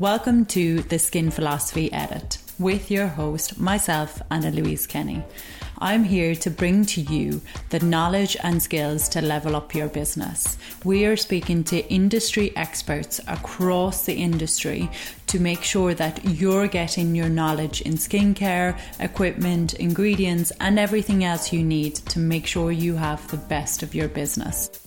Welcome to the Skin Philosophy Edit with your host, myself, Anna Louise Kenny. I'm here to bring to you the knowledge and skills to level up your business. We are speaking to industry experts across the industry to make sure that you're getting your knowledge in skincare, equipment, ingredients, and everything else you need to make sure you have the best of your business.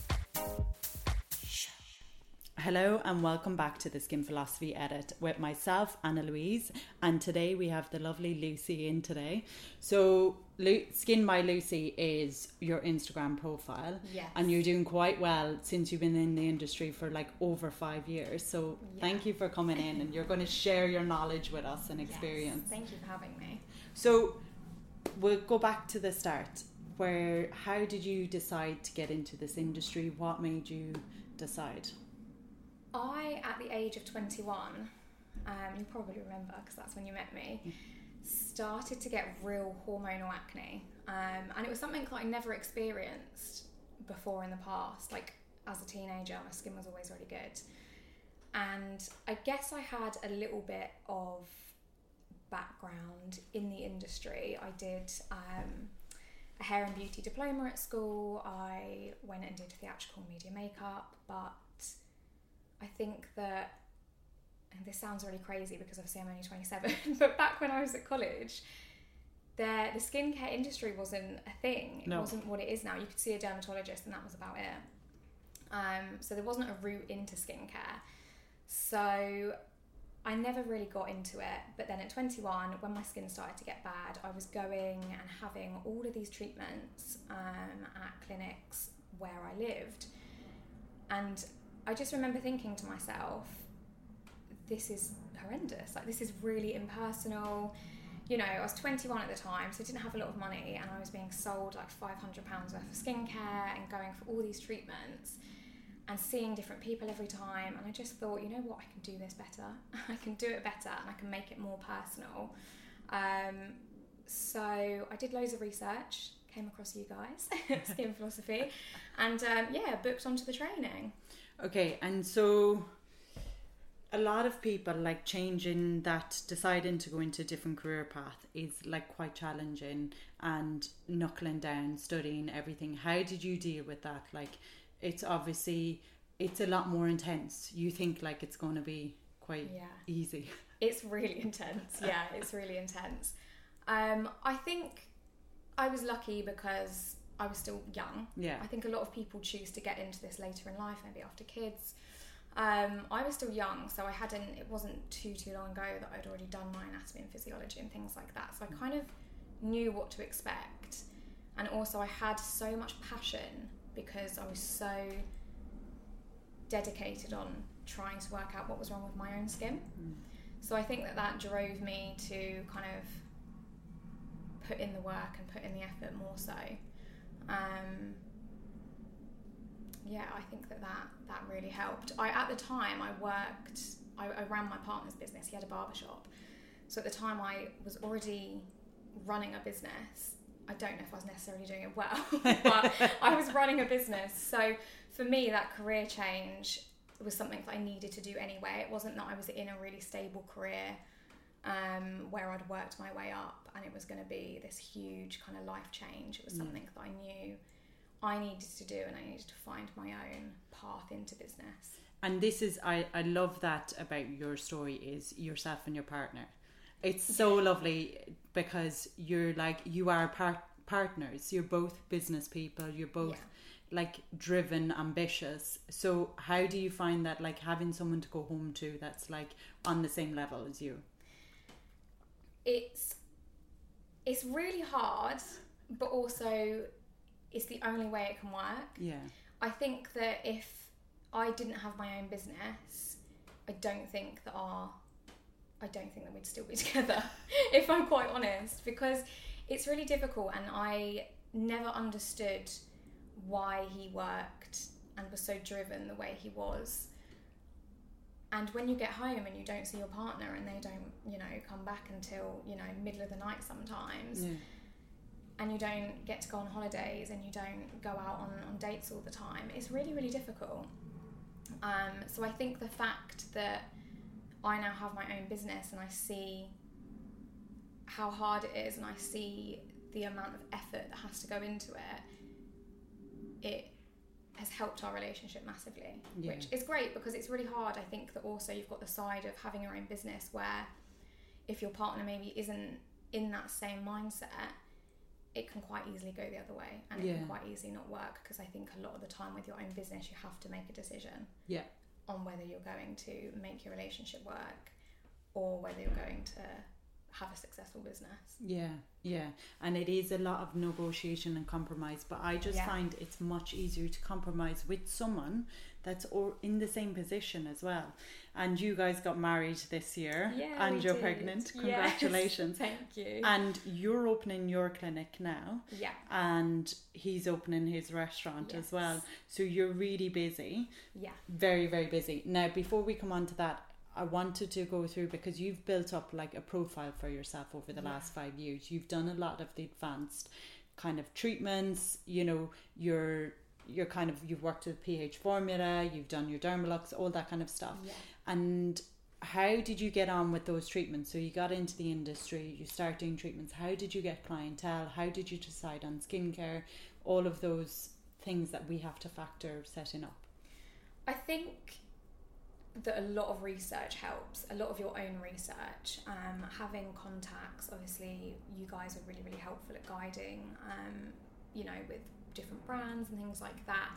Hello and welcome back to the Skin Philosophy Edit with myself, Anna Louise, and today we have the lovely Lucy in today. So, Lu- Skin by Lucy is your Instagram profile, Yes. and you're doing quite well since you've been in the industry for like over five years. So, Yeah. thank you for coming in, and you're going to share your knowledge with us and Yes. experience. Thank you for having me. So, we'll go back to the start. Where, how did you decide to get into this industry? What made you decide? At the age of 21, um, you probably remember because that's when you met me, started to get real hormonal acne. Um, and it was something that I never experienced before in the past. Like as a teenager, my skin was always really good. And I guess I had a little bit of background in the industry. I did um, a hair and beauty diploma at school. I went and did theatrical media makeup, but I think that, and this sounds really crazy because obviously I'm only 27, but back when I was at college, there the skincare industry wasn't a thing. It No. wasn't what it is now. You could see a dermatologist, and that was about it. Um, so there wasn't a route into skincare. So I never really got into it. But then at 21, when my skin started to get bad, I was going and having all of these treatments um, at clinics where I lived. And I just remember thinking to myself, this is horrendous. Like, this is really impersonal. You know, I was 21 at the time, so I didn't have a lot of money, and I was being sold like £500 worth of skincare and going for all these treatments and seeing different people every time. And I just thought, you know what, I can do this better. I can do it better and I can make it more personal. Um, so I did loads of research, came across you guys, Skin Philosophy, and um, yeah, booked onto the training. Okay, and so a lot of people like changing that, deciding to go into a different career path is like quite challenging and knuckling down, studying everything. How did you deal with that? Like, it's obviously it's a lot more intense. You think like it's going to be quite Yeah. easy. It's really intense. Yeah, it's really intense. Um, I think I was lucky because I was still young. Yeah. I think a lot of people choose to get into this later in life, maybe after kids. Um, I was still young, so I hadn't. It wasn't too too long ago that I'd already done my anatomy and physiology and things like that. So I kind of knew what to expect, and also I had so much passion because I was so dedicated on trying to work out what was wrong with my own skin. So I think that that drove me to kind of put in the work and put in the effort more so. Um, yeah, I think that, that that really helped. I at the time I worked, I, I ran my partner's business. He had a barber shop, so at the time I was already running a business. I don't know if I was necessarily doing it well, but I was running a business. So for me, that career change was something that I needed to do anyway. It wasn't that I was in a really stable career um, where I'd worked my way up and it was going to be this huge kind of life change. It was something that I knew I needed to do and I needed to find my own path into business. And this is I, I love that about your story is yourself and your partner. It's so lovely because you're like you are part partners. You're both business people. You're both Yeah. like driven, ambitious. So how do you find that like having someone to go home to that's like on the same level as you? It's it's really hard, but also it's the only way it can work. Yeah. I think that if I didn't have my own business, I don't think that our I don't think that we'd still be together, if I'm quite honest, because it's really difficult and I never understood why he worked and was so driven the way he was. And when you get home and you don't see your partner and they don't, you know, come back until, you know, middle of the night sometimes, Yeah. and you don't get to go on holidays and you don't go out on, on dates all the time, it's really, really difficult. Um, so I think the fact that I now have my own business and I see how hard it is and I see the amount of effort that has to go into it, it has helped our relationship massively, Yeah. which is great because it's really hard. I think that also you've got the side of having your own business where if your partner maybe isn't in that same mindset, it can quite easily go the other way and it Yeah. can quite easily not work because I think a lot of the time with your own business you have to make a decision Yeah. on whether you're going to make your relationship work or whether you're going to have a successful business. Yeah, yeah. And it is a lot of negotiation and compromise, but I just Yeah. find it's much easier to compromise with someone that's or in the same position as well. And you guys got married this year Yeah, and you're did. pregnant. Yes. Congratulations. Thank you. And you're opening your clinic now yeah. and he's opening his restaurant as well. Yes. So you're really busy. Yeah. very very busy now before we come on to that i wanted to go through because you've built up like a profile for yourself over the Yeah. last five years. You've done a lot of the advanced kind of treatments you know you're you're kind of you've worked with ph formula you've done your dermalux all that kind of stuff. Yeah. and how did you get on with those treatments? So you got into the industry you start doing treatments. How did you get clientele? How did you decide on skincare? All of those things that we have to factor setting up. I think that a lot of research helps, a lot of your own research. Um, having contacts, obviously, you guys are really, really helpful at guiding, um, you know, with different brands and things like that.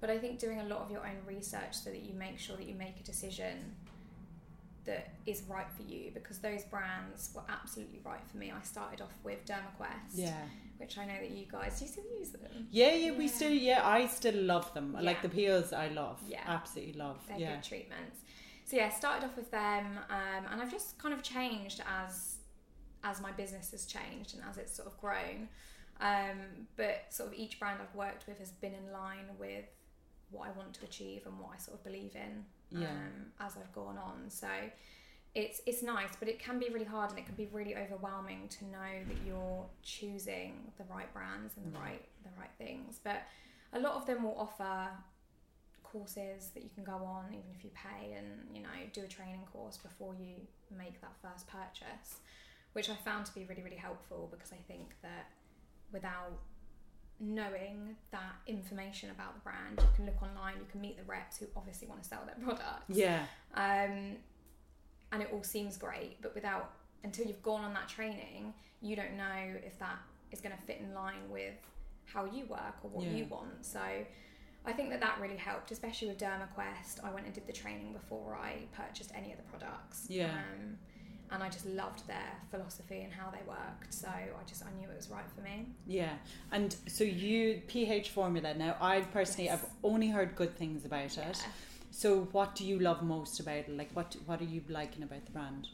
But I think doing a lot of your own research so that you make sure that you make a decision that is right for you because those brands were absolutely right for me. I started off with DermaQuest, yeah which I know that you guys you still use them. Yeah, yeah, we still, yeah, I still love them. Like the peels, I love. Yeah. absolutely love. They're yeah, good treatments. So yeah, started off with them, um, and I've just kind of changed as as my business has changed and as it's sort of grown. Um, but sort of each brand I've worked with has been in line with what I want to achieve and what I sort of believe in Yeah. um, as I've gone on. So it's it's nice, but it can be really hard and it can be really overwhelming to know that you're choosing the right brands and the Mm. right the right things. But a lot of them will offer courses that you can go on even if you pay and you know do a training course before you make that first purchase which i found to be really really helpful because i think that without knowing that information about the brand you can look online you can meet the reps who obviously want to sell their products yeah, um, and it all seems great but without until you've gone on that training you don't know if that is going to fit in line with how you work or what Yeah. you want so i think that that really helped especially with dermaquest i went and did the training before i purchased any of the products Yeah. um, and i just loved their philosophy and how they worked so i just i knew it was right for me yeah. And so you pH formula. Now, I personally, Yes. I've only heard good things about it. So, what do you love most about it? Like, what what are you liking about the brand?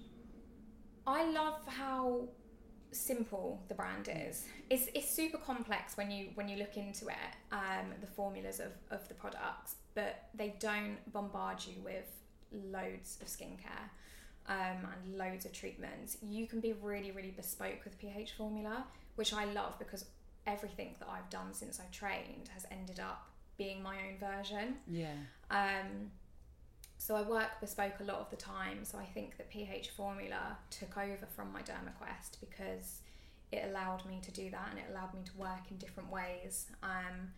I love how simple the brand is. It's, it's super complex when you when you look into it, um, the formulas of, of the products, but they don't bombard you with loads of skincare um, and loads of treatments. You can be really really bespoke with pH formula, which I love because everything that I've done since I trained has ended up being my own version. Yeah, Um, so I work bespoke a lot of the time. So I think that pH formula took over from my DermaQuest because it allowed me to do that and it allowed me to work in different ways. Um,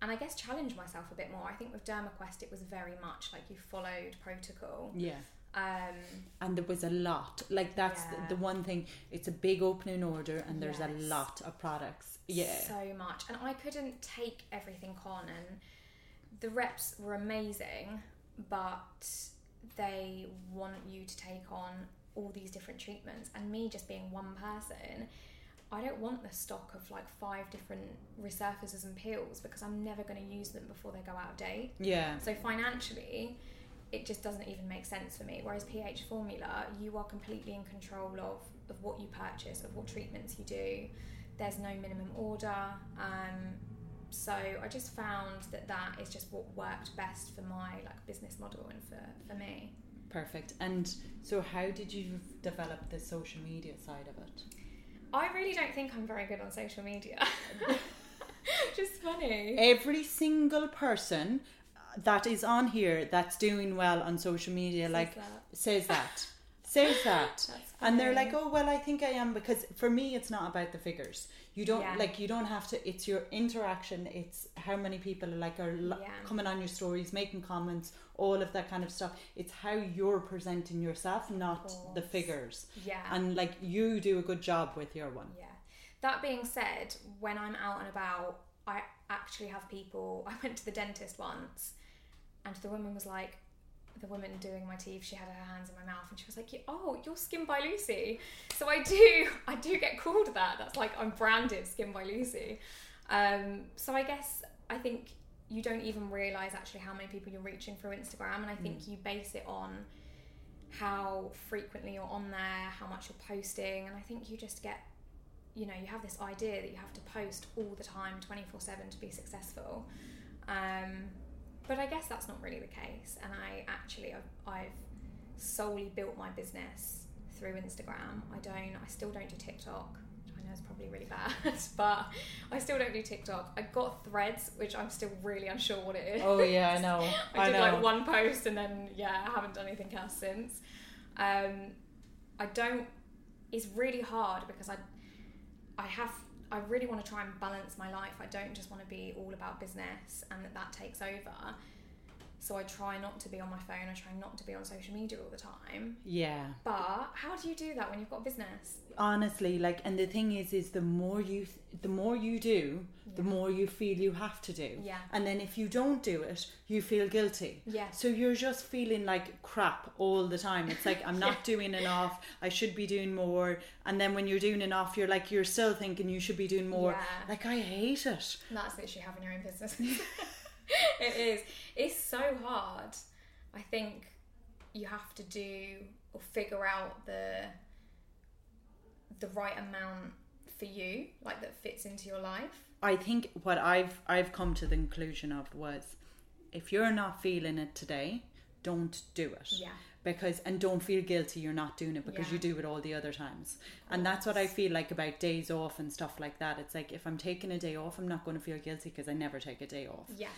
and I guess challenge myself a bit more. I think with DermaQuest it was very much like you followed protocol. yeah. Um, And there was a lot. Like that's Yeah. the, the one thing. It's a big opening order, and there's a lot of products. Yeah, so much and i couldn't take everything on and the reps were amazing but they want you to take on all these different treatments and me just being one person i don't want the stock of like five different resurfacers and peels because i'm never going to use them before they go out of date yeah, so financially, it just doesn't even make sense for me. Whereas pH formula, you are completely in control of, of what you purchase, of what treatments you do. There's no minimum order. Um, so I just found that that is just what worked best for my like business model and for, for me. perfect. And so, how did you develop the social media side of it? I really don't think I'm very good on social media. just funny. every single person that is on here that's doing well on social media Says like that. says that says that and they're like oh well i think i am because for me it's not about the figures you don't Yeah. like you don't have to it's your interaction it's how many people are like are Yeah. coming on your stories making comments all of that kind of stuff it's how you're presenting yourself not the figures yeah. and like you do a good job with your one Yeah. That being said, when I'm out and about, I actually have people. I went to the dentist once, and the woman was like, the woman doing my teeth, she had her hands in my mouth, and she was like, "Oh, you're Skin by Lucy." So I do, I do get called that. That's like I'm branded Skin by Lucy. Um, so I guess I think you don't even realize actually how many people you're reaching through Instagram, and I think you base it on how frequently you're on there, how much you're posting, and I think you just get, you know, you have this idea that you have to post all the time, 24 7 to be successful. Um, but I guess that's not really the case, and I actually, I've, I've solely built my business through Instagram. I don't, I still don't do TikTok. which I know it's probably really bad, but I still don't do TikTok. I got Threads, which I'm still really unsure what it is. oh yeah i know I did know like one post and then yeah, I haven't done anything else since. Um, I don't. It's really hard because I, I have. I really want to try and balance my life. I don't just want to be all about business and that that takes over. So I try not to be on my phone. I try not to be on social media all the time. yeah But how do you do that when you've got a business? honestly like and the thing is is the more you the more you do the more you feel you have to do Yeah. and then if you don't do it you feel guilty Yeah. so you're just feeling like crap all the time it's like i'm not doing enough i should be doing more and then when you're doing enough you're like you're still thinking you should be doing more Yeah. like i hate it That's literally having your own business. it is. It's so hard. I think you have to do or figure out the the right amount for you, like that fits into your life. I think what I've I've come to the conclusion of was if you're not feeling it today, don't do it. Yeah. Because and don't feel guilty you're not doing it because Yeah. you do it all the other times. And that's what I feel like about days off and stuff like that. It's like if I'm taking a day off, I'm not going to feel guilty because I never take a day off. Yeah.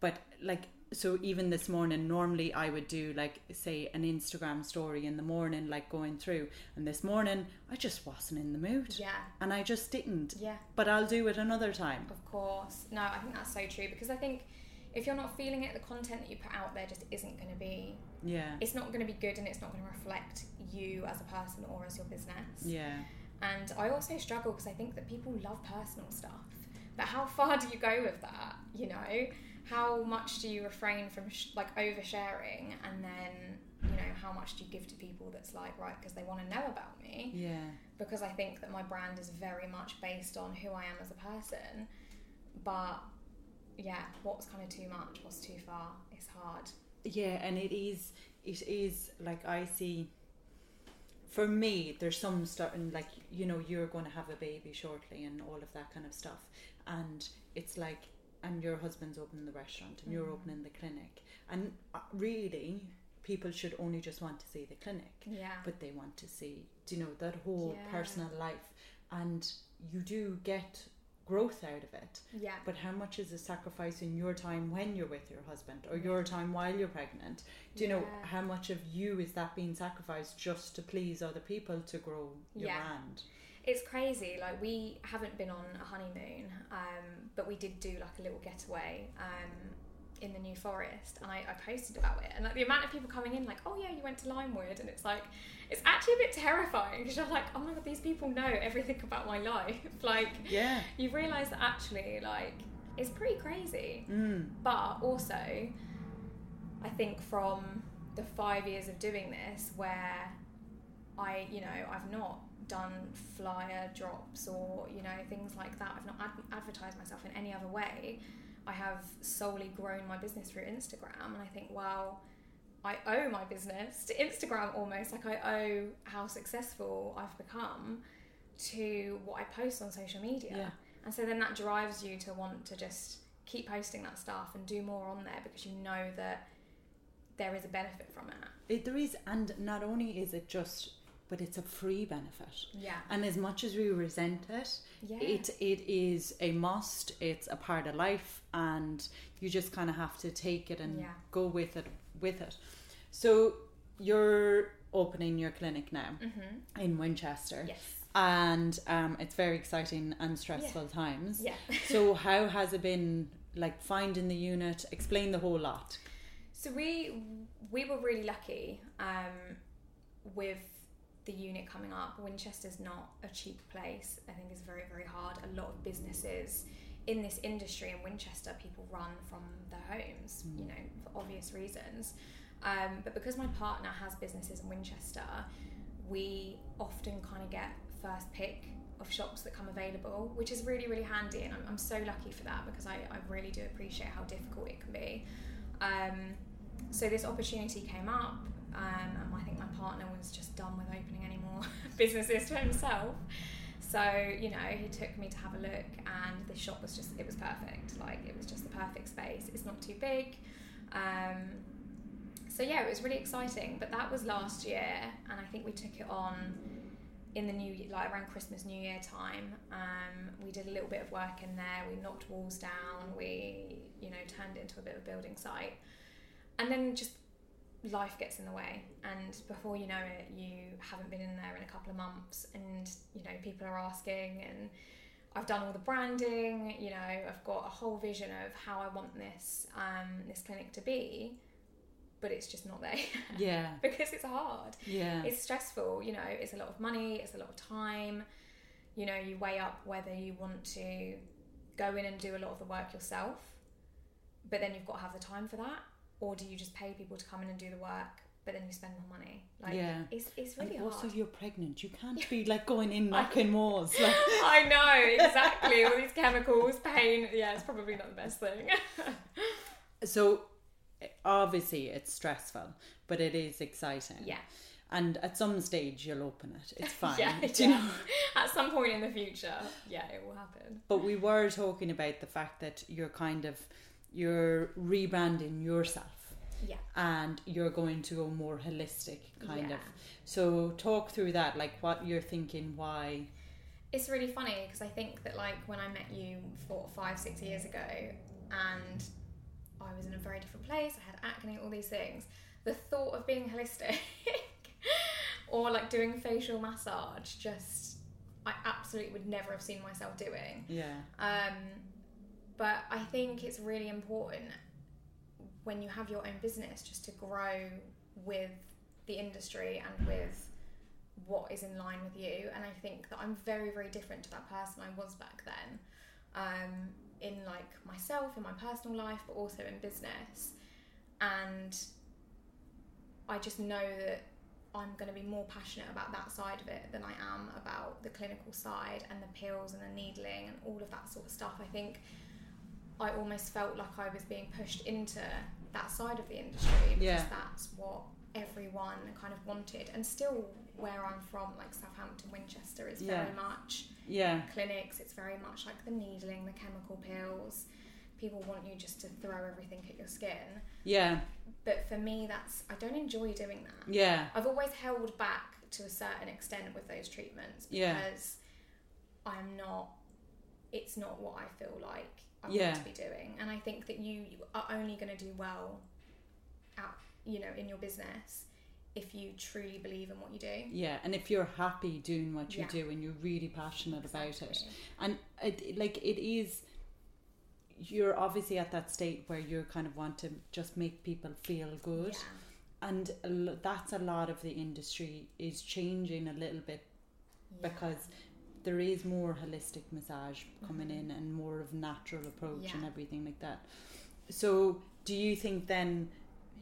But like so even this morning normally I would do like say an Instagram story in the morning like going through and this morning I just wasn't in the mood. Yeah. And I just didn't. Yeah. But I'll do it another time. Of course. No, I think that's so true because I think if you're not feeling it, the content that you put out there just isn't going to be. Yeah. It's not going to be good, and it's not going to reflect you as a person or as your business. Yeah. And I also struggle because I think that people love personal stuff. But how far do you go with that? You know, how much do you refrain from sh- like oversharing, and then you know how much do you give to people that's like right because they want to know about me? Yeah. Because I think that my brand is very much based on who I am as a person. But yeah, what's kind of too much? What's too far? It's hard. Yeah, and it is it is like I see for me there's some starting like you know you're going to have a baby shortly and all of that kind of stuff and it's like and your husband's opening the restaurant and you're Mm. opening the clinic and uh, really people should only just want to see the clinic Yeah. but they want to see you know that whole Yeah. personal life and you do get growth out of it yeah. but how much is a sacrifice in your time when you're with your husband or your time while you're pregnant? Do you know how much of you is that being sacrificed just to please other people to grow your Yeah. brand? It's crazy. Like we haven't been on a honeymoon, um, but we did do like a little getaway um, in the New Forest, and I, I posted about it. And like the amount of people coming in, like, "Oh yeah, you went to Limewood," and it's like, it's actually a bit terrifying because you're like, "Oh my god, these people know everything about my life." like Yeah. you realise that actually, like, it's pretty crazy. Mm. But also, I think from the five years of doing this, where I, you know, I've not done flyer drops or, you know, things like that, I've not ad- advertised myself in any other way. I have solely grown my business through Instagram, and I think, wow, I owe my business to Instagram almost. Like, I owe how successful I've become to what I post on social media. Yeah. And so then that drives you to want to just keep posting that stuff and do more on there because you know that there is a benefit from it. It, there is, and not only is it just but it's a free benefit. Yeah. And as much as we resent it, Yeah. it it is a must. It's a part of life, and you just kind of have to take it and Yeah. go with it. With it. So you're opening your clinic now Mm-hmm. in Winchester, Yes. and um, it's very exciting and stressful times. Yeah. so how has it been? Like finding the unit, explain the whole lot. So we we were really lucky um, with the unit coming up. Winchester's not a cheap place. I think it's very very hard. A lot of businesses in this industry in Winchester, people run from their homes, you know, for obvious reasons. Um, but because my partner has businesses in Winchester, we often kind of get first pick of shops that come available, which is really, really handy. And I'm, I'm so lucky for that because I, I really do appreciate how difficult it can be. Um, so this opportunity came up, um, and I think my partner was just done with opening any more businesses for himself. So you know, he took me to have a look, and the shop was just it was perfect. Like it was just the perfect space. It's not too big. Um, so yeah, it was really exciting. But that was last year, and I think we took it on in the new year, like around Christmas, New Year time. Um, we did a little bit of work in there. We knocked walls down. We you know turned it into a bit of a building site, and then just life gets in the way and before you know it you haven't been in there in a couple of months and you know people are asking and I've done all the branding you know I've got a whole vision of how I want this um, this clinic to be but it's just not there. Yeah, because it's hard. Yeah, it's stressful you know it's a lot of money it's a lot of time you know you weigh up whether you want to go in and do a lot of the work yourself but then you've got to have the time for that or do you just pay people to come in and do the work but then you spend more money like Yeah. it's, it's and really also hard you're pregnant. You can't be like going in knocking walls. Like, I know exactly all these chemicals pain yeah it's probably not the best thing so obviously it's stressful, but it is exciting. yeah And at some stage you'll open it. It's fine. yeah, you know? at some point in the future yeah it will happen But we were talking about the fact that you're kind of you're rebranding yourself yeah and you're going to go more holistic kind Yeah. of. So talk through that, like what you're thinking, why. it's really funny because I think that like when I met you four, five, six years ago, and I was in a very different place. I had acne, all these things. The thought of being holistic or like doing facial massage, just I absolutely would never have seen myself doing. Yeah. Um, but I think it's really important when you have your own business just to grow with the industry and with what is in line with you. And I think that I'm very, very different to that person I was back then. Um, in like myself, in my personal life, but also in business. And I just know that I'm going to be more passionate about that side of it than I am about the clinical side and the peels and the needling and all of that sort of stuff. I think I almost felt like I was being pushed into that side of the industry because Yeah. that's what everyone kind of wanted. And still, where I'm from, like Southampton, Winchester, is very Yeah. much Yeah. clinics. It's very much like the needling, the chemical peels. People want you just to throw everything at your skin. Yeah. But for me, that's I don't enjoy doing that. Yeah. I've always held back to a certain extent with those treatments Yeah. because I'm not. It's not what I feel like I Yeah. want to be doing, and I think that you are only going to do well, out you know, in your business if you truly believe in what you do. Yeah. And if you're happy doing what you Yeah. do and you're really passionate about it, and it, like it is you're obviously at that state where you kind of want to just make people feel good Yeah. and that's a lot of the industry is changing a little bit Yeah. because there is more holistic massage coming in and more of natural approach and everything like that. So do you think then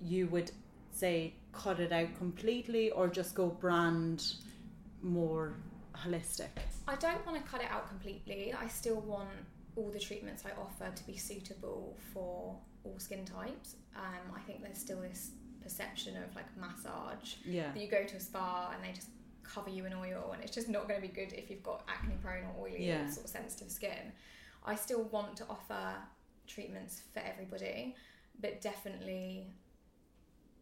you would say cut it out completely or just go brand more holistic? I don't want to cut it out completely. I still want all the treatments I offer to be suitable for all skin types. Um, I think there's still this perception of like massage. Yeah. That you go to a spa and they just cover you in oil and it's just not going to be good if you've got acne prone or oily Yeah. or sort of sensitive skin. I still want to offer treatments for everybody, but definitely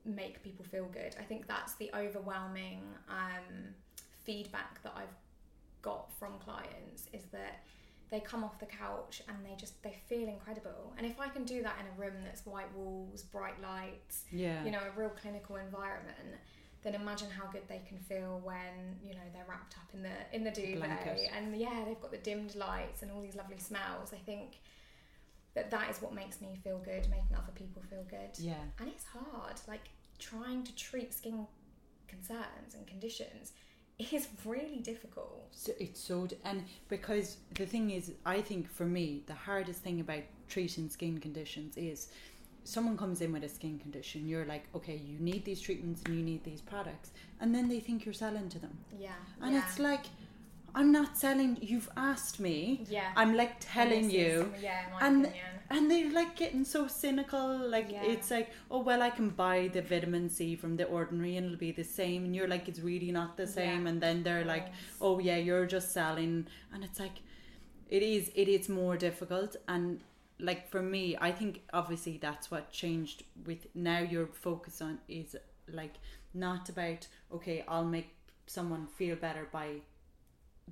make people feel good. I think that's the overwhelming um, feedback that I've got from clients is that they come off the couch and they just they feel incredible. And if I can do that in a room that's white walls, bright lights, Yeah. you know, a real clinical environment, then imagine how good they can feel when you know they're wrapped up in the in the duvet Blanket. and yeah, they've got the dimmed lights and all these lovely smells. I think that that is what makes me feel good, making other people feel good. yeah. And it's hard, like trying to treat skin concerns and conditions is really difficult. So it's so and because the thing is, I think for me the hardest thing about treating skin conditions is someone comes in with a skin condition. You're like, okay, you need these treatments and you need these products, and then they think you're selling to them, Yeah. and yeah. it's like, I'm not selling. You've asked me. yeah. I'm like telling this you. yeah, and- opinion. And they're like getting so cynical. Like Yeah. it's like, oh well, I can buy the vitamin C from the ordinary and it'll be the same. And you're like, it's really not the same. Yeah. And then they're like, Yes. oh yeah, you're just selling. And it's like, it is. It is more difficult. And like for me, I think obviously that's what changed with now. Your focus on is like not about okay, I'll make someone feel better by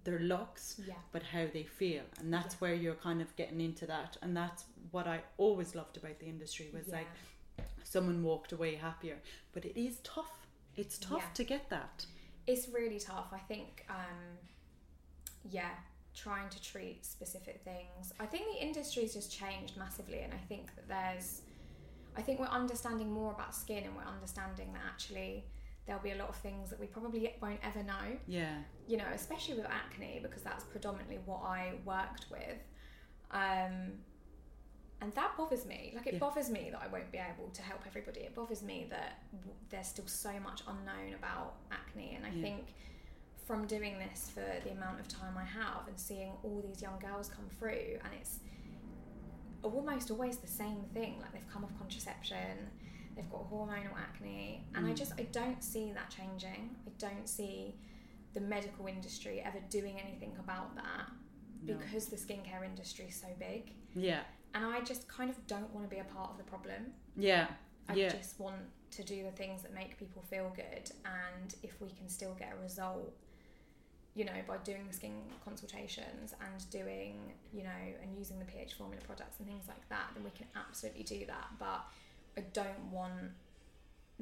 their looks yeah. but how they feel and that's where you're kind of getting into that and that's what i always loved about the industry was yeah. like someone walked away happier but it is tough it's tough Yeah. to get that it's really tough. I think, um, yeah, trying to treat specific things. I think the industry's just changed massively, and I think that there's, I think we're understanding more about skin, and we're understanding that actually there'll be a lot of things that we probably won't ever know. yeah You know, especially with acne because that's predominantly what I worked with. Um, and that bothers me. Like, it Yeah. bothers me that I won't be able to help everybody. It bothers me that w- there's still so much unknown about acne. And I Yeah. think from doing this for the amount of time I have and seeing all these young girls come through, and it's almost always the same thing. Like, they've come off contraception, they've got hormonal acne, and I Mm. just I don't see that changing. I don't see the medical industry ever doing anything about that no. because the skincare industry is so big. yeah And I just kind of don't want to be a part of the problem. yeah I yeah just want to do the things that make people feel good. And if we can still get a result, you know, by doing skin consultations and doing, you know, and using the pH formula products and things like that, then we can absolutely do that. But I don't want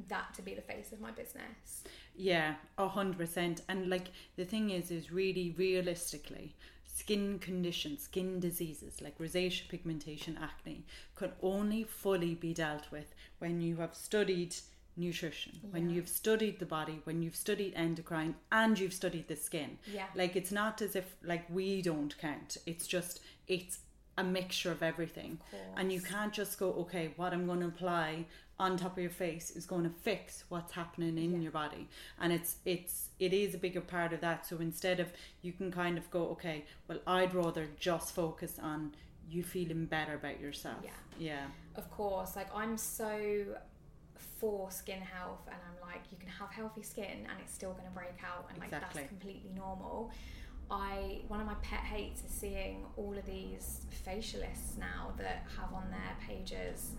that to be the face of my business. Yeah, a hundred percent. And like the thing is, is really realistically, skin conditions, skin diseases like rosacea, pigmentation, acne can only fully be dealt with when you have studied nutrition, when you've studied the body, when you've studied endocrine, and you've studied the skin. Yeah. Like it's not as if like we don't count. It's just it's a mixture of everything. Of. And you can't just go, okay, what I'm going to apply on top of your face is going to fix what's happening in Yeah. your body. And it's it's it is a bigger part of that. So instead of you can kind of go, okay, well, I'd rather just focus on you feeling better about yourself. Yeah. Yeah. of course like i'm so for skin health and i'm like you can have healthy skin and it's still going to break out and like Exactly. that's completely normal i one of my pet hates is seeing all of these facialists now that have on their pages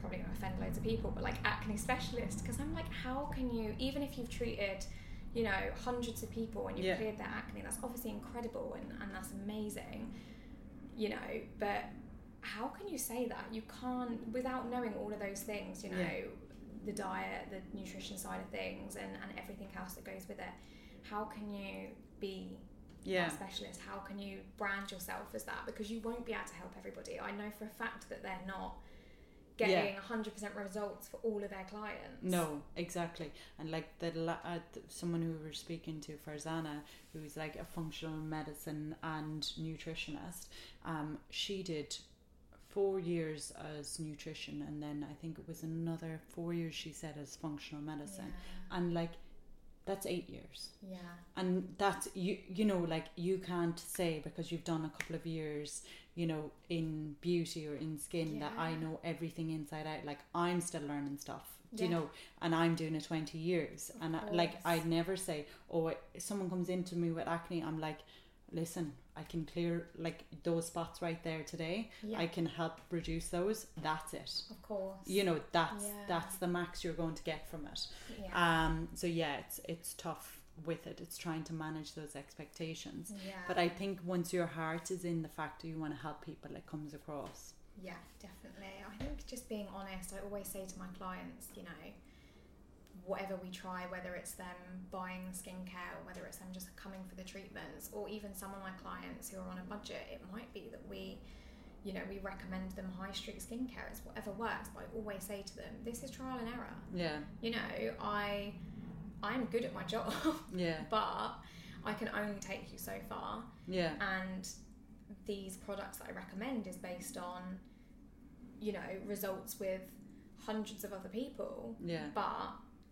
probably going to offend loads of people but like acne specialist because i'm like how can you even if you've treated you know hundreds of people and you've Yeah. cleared their acne that's obviously incredible and, and that's amazing you know but how can you say that you can't without knowing all of those things you know Yeah. The diet the nutrition side of things and, and everything else that goes with it how can you be Yeah. a specialist? How can you brand yourself as that? Because you won't be able to help everybody. I know for a fact that they're not getting 100% results for all of their clients. No, exactly. And like the uh, someone who we were speaking to, Farzana, who's like a functional medicine and nutritionist, um, she did four years as nutrition, and then I think it was another four years she said as functional medicine, and like that's eight years. yeah. And that's you you know like you can't say because you've done a couple of years you know in beauty or in skin that i know everything inside out. Like i'm still learning stuff do you know? And i'm doing it 20 years. Of and I, like i'd never say oh if someone comes into me with acne i'm like listen i can clear like those spots right there today yeah i can help reduce those that's it of course you know that's Yeah. that's the max you're going to get from it yeah um so yeah it's it's tough with it. It's trying to manage those expectations. Yeah. But I think once your heart is in the fact that you want to help people, it comes across. Yeah, definitely. I think just being honest, I always say to my clients, you know, whatever we try, whether it's them buying skincare whether it's them just coming for the treatments, or even some of my clients who are on a budget, it might be that we, you know, we recommend them high street skincare. It's whatever works. But I always say to them, this is trial and error. Yeah. You know, I, I'm good at my job, Yeah. but I can only take you so far Yeah. and these products that I recommend is based on you know results with hundreds of other people Yeah. but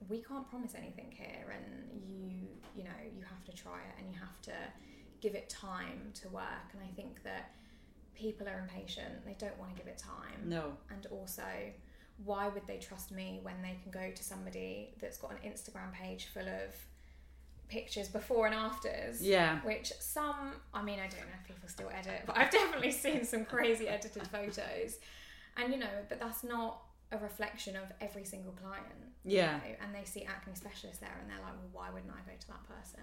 we can't promise anything here and you you know you have to try it and you have to give it time to work. And I think that people are impatient. They don't want to give it time. No. and also why would they trust me when they can go to somebody that's got an Instagram page full of pictures before and afters? Yeah. which some i mean i don't know if people still edit but i've definitely seen some crazy edited photos. And you know but that's not a reflection of every single client you Yeah. know, and they see acne specialists there and they're like well why wouldn't i go to that person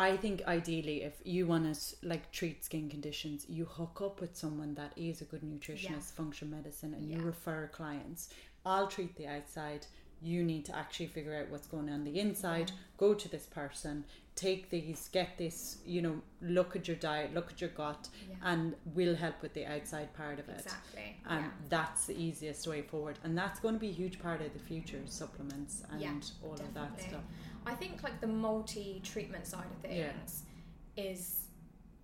I think ideally, if you want to like treat skin conditions, you hook up with someone that is a good nutritionist, Yeah. function medicine, and you refer clients. I'll treat the outside. You need to actually figure out what's going on the inside. Yeah. Go to this person, take these, get this. You know, look at your diet, look at your gut, yeah and we'll help with the outside part of it. exactly And yeah that's the easiest way forward, and that's going to be a huge part of the future supplements and Yeah, all of that stuff. i think like the multi treatment side of things is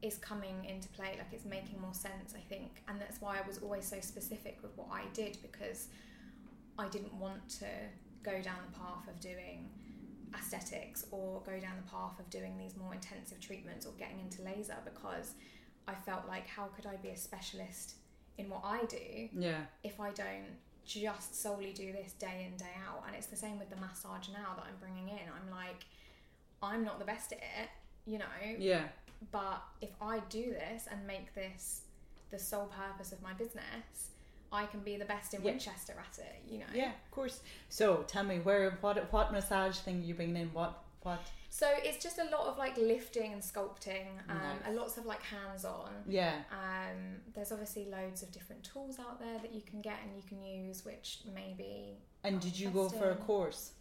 is coming into play like it's making more sense i think and that's why i was always so specific with what i did because i didn't want to go down the path of doing aesthetics or go down the path of doing these more intensive treatments or getting into laser because i felt like how could i be a specialist in what i do Yeah, if I don't just solely do this day in, day out. And it's the same with the massage now that I'm bringing in. I'm like, I'm not the best at it, you know, yeah, but if I do this and make this the sole purpose of my business, I can be the best in Yeah. Winchester at it, you know. yeah. Of course. So tell me, where what what massage thing you bringing in? What what? So it's just a lot of like lifting and sculpting, um, Nice. a lots of like hands on. Yeah, Um, there's obviously loads of different tools out there that you can get and you can use, which maybe and did you go for a course?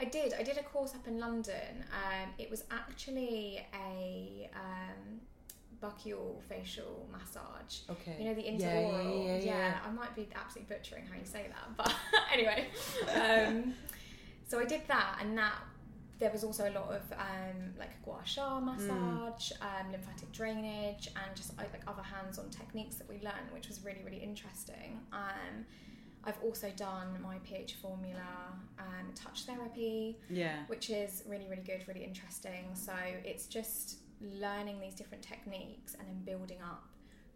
I did. I did a course up in London. Um, it was actually a um, buccal facial massage. Okay. You know the Yeah, yeah, intraoral. yeah, yeah. I might be absolutely butchering how you say that, but anyway. Um, so I did that, and that there was also a lot of um, like gua sha massage, um, lymphatic drainage, and just like other hands-on techniques that we learned, which was really really interesting. Um, I've also done my pH formula um, touch therapy Yeah, which is really really good really interesting so it's just learning these different techniques and then building up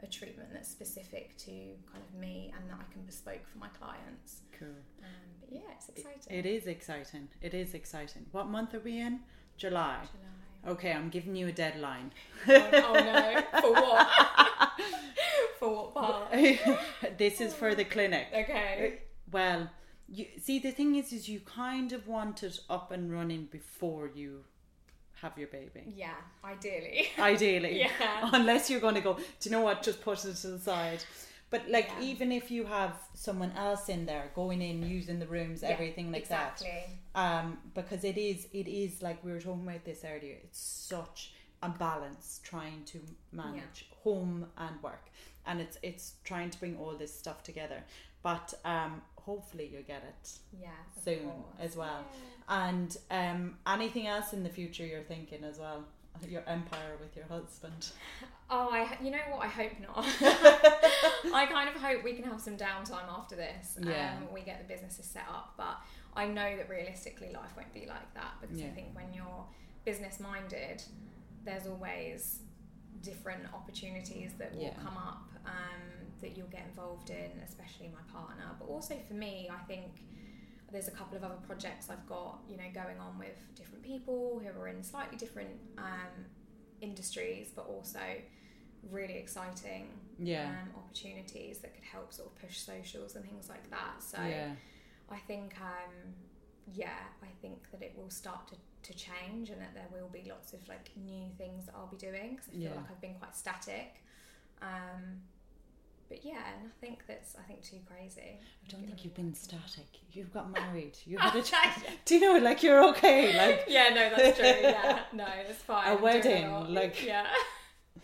a treatment that's specific to kind of me and that I can bespoke for my clients cool. um, but yeah it's It- exciting It is exciting. It is exciting. What month are we in? July. July. Okay, I'm giving you a deadline. oh, oh no for what for what part this is for the clinic. okay Well, you see, the thing is, is you kind of want it up and running before you have your baby. yeah ideally Ideally, yeah unless you're going to go. Do you know what? Just put it to the side. But like, Yeah. even if you have someone else in there going in, using the rooms, Yeah, everything like that, exactly um, because it is, it is like we were talking about this earlier. It's such a balance trying to manage home and work, and it's it's trying to bring all this stuff together. But um, hopefully you'll get it. yeah soon course. as well. Yeah. And um, anything else in the future you're thinking as well? Your empire with your husband. Oh, I you know what? I hope not. I kind of hope we can have some downtime after this. Yeah. Um, we get the businesses set up, but I know that realistically life won't be like that because I think when you're business minded, there's always different opportunities that will Yeah. come up um, that you'll get involved in, especially my partner. But also for me, I think there's a couple of other projects I've got, you know, going on with different people who are in slightly different um, industries, but also really exciting Yeah. um, opportunities that could help sort of push socials and things like that. So yeah. I think um, yeah, I think that it will start to, to change and that there will be lots of like new things that I'll be doing because I feel Yeah. like I've been quite static. Um, but yeah, nothing that's I think too crazy. I don't think you've been static. You've got married. You've had a child. Do you know? Like you're okay. Like yeah, no, that's true. Yeah, no, it's fine. A wedding, like- yeah.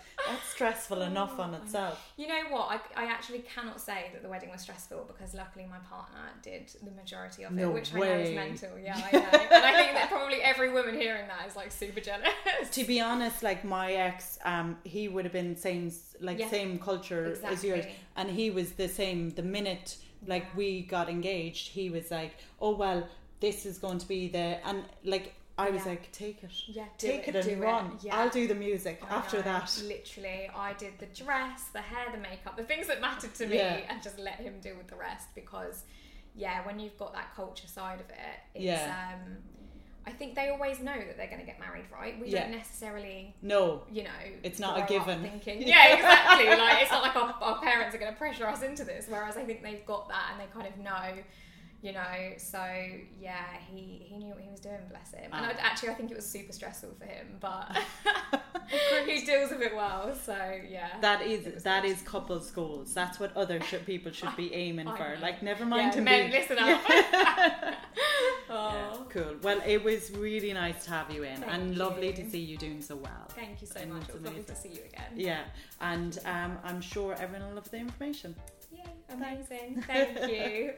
that's stressful enough on itself. You know what? I, I actually cannot say that the wedding was stressful because luckily my partner did the majority of it, No which I know is way. mental. Yeah, I know. and I think that probably every woman hearing that is like super jealous. To be honest, like my ex, um, he would have been same like Yeah. same culture as yours, Exactly. and he was the same. The minute like Yeah. we got engaged, he was like, "Oh well, this is going to be the," and like I was Yeah. like, "Take it, Yeah, take it, it, and it. run. Yeah. I'll do the music I after know, that." Literally, I did the dress, the hair, the makeup, the things that mattered to me, Yeah. and just let him deal with the rest because, yeah, when you've got that culture side of it, it's, Yeah. um, I think they always know that they're going to get married, right? We Yeah. don't necessarily, No, you know, It's not a given. Thinking, yeah, exactly. like it's not like our, our parents are going to pressure us into this. Whereas I think they've got that and they kind of know. You know, so yeah, he, he knew what he was doing, bless him. And Ah. I, actually, I think it was super stressful for him, but he deals with it well. So yeah, that is that good. is couples goals. That's what other sh- people should be aiming I for. know. Like, never yeah, mind him men, being listen up. Yeah, oh, cool. Well, it was really nice to have you in, Thank and lovely to see you doing so well. thank you so And much. it's It was lovely to see you again. Yeah, and um, I'm sure everyone will love the information. Yay, amazing. Thank you.